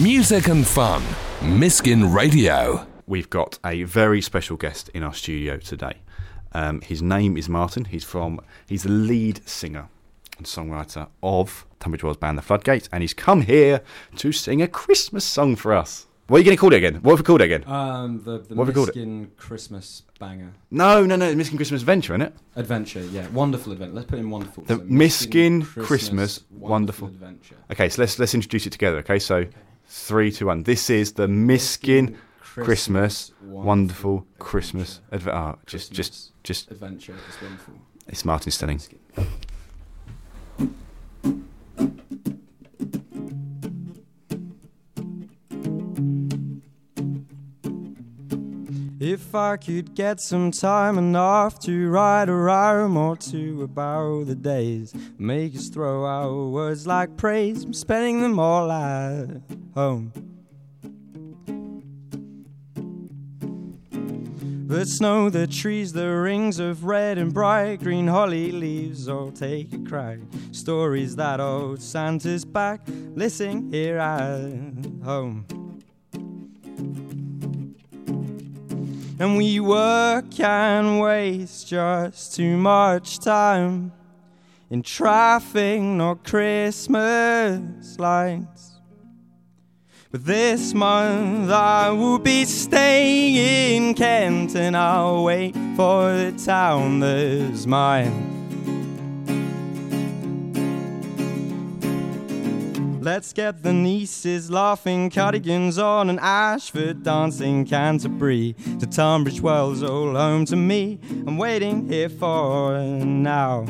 Music and fun. Miskin Radio. We've got a very special guest in our studio today. Um, his name is Martin. He's from he's the lead singer and songwriter of Tunbridge Wells band The Floodgates, and he's come here to sing a Christmas song for us. What are you going to call it again? What have we called it again? Um, the the What have we called it? Miskin Christmas banger No, no, no. Miskin Christmas Adventure, isn't it? adventure. Yeah, wonderful adventure. Let's put in wonderful. The So Miskin Christmas Wonderful- adventure. Okay, so let's let's introduce it together. Okay, so three, two, one. This is the Miskin Christmas Wonderful Christmas Adventure. Oh, ah, just just just adventure. It's wonderful. it's Martin Stenning. If I could get some time enough to write a rhyme or two about the days, make us throw out words like praise, I'm spending them all at home. The snow, the trees, the rings of red and bright green holly leaves all take a crack. Stories that old Santa's back, listen here at home. And we work and waste just too much time in traffic, not Christmas lights. But this month I will be staying in Kent and I'll wait for the town that's mine. Let's get the nieces laughing, cardigans on, and Ashford dancing Canterbury to Tunbridge Wells, all home to me. I'm waiting here for now.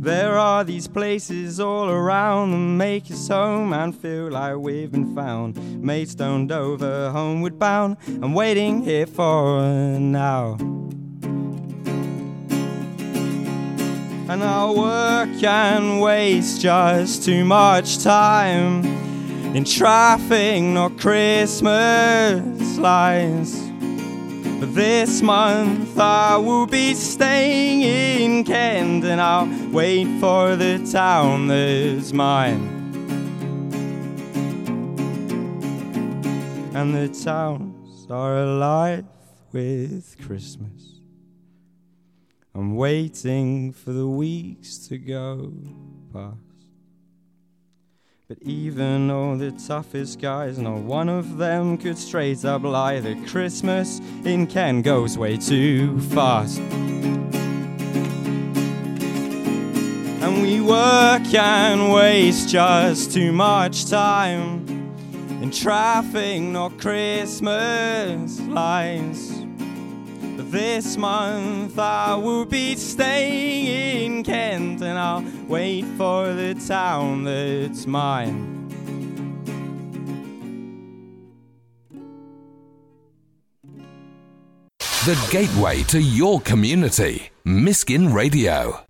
There are these places all around that make us home and feel like we've been found. Maidstone, Dover, homeward bound. I'm waiting here for now. And I'll work and waste just too much time in traffic, not Christmas lights. But this month I will be staying in Kent and I'll wait for the town that's mine. And the towns are alive with Christmas. I'm waiting for the weeks to go past. But even all the toughest guys, not one of them could straight up lie that Christmas in Kent goes way too fast. And we work and waste just too much time in traffic, not Christmas lights. This month I will be staying in Kent and I'll wait for the town that's mine. The gateway to your community. Miskin Radio.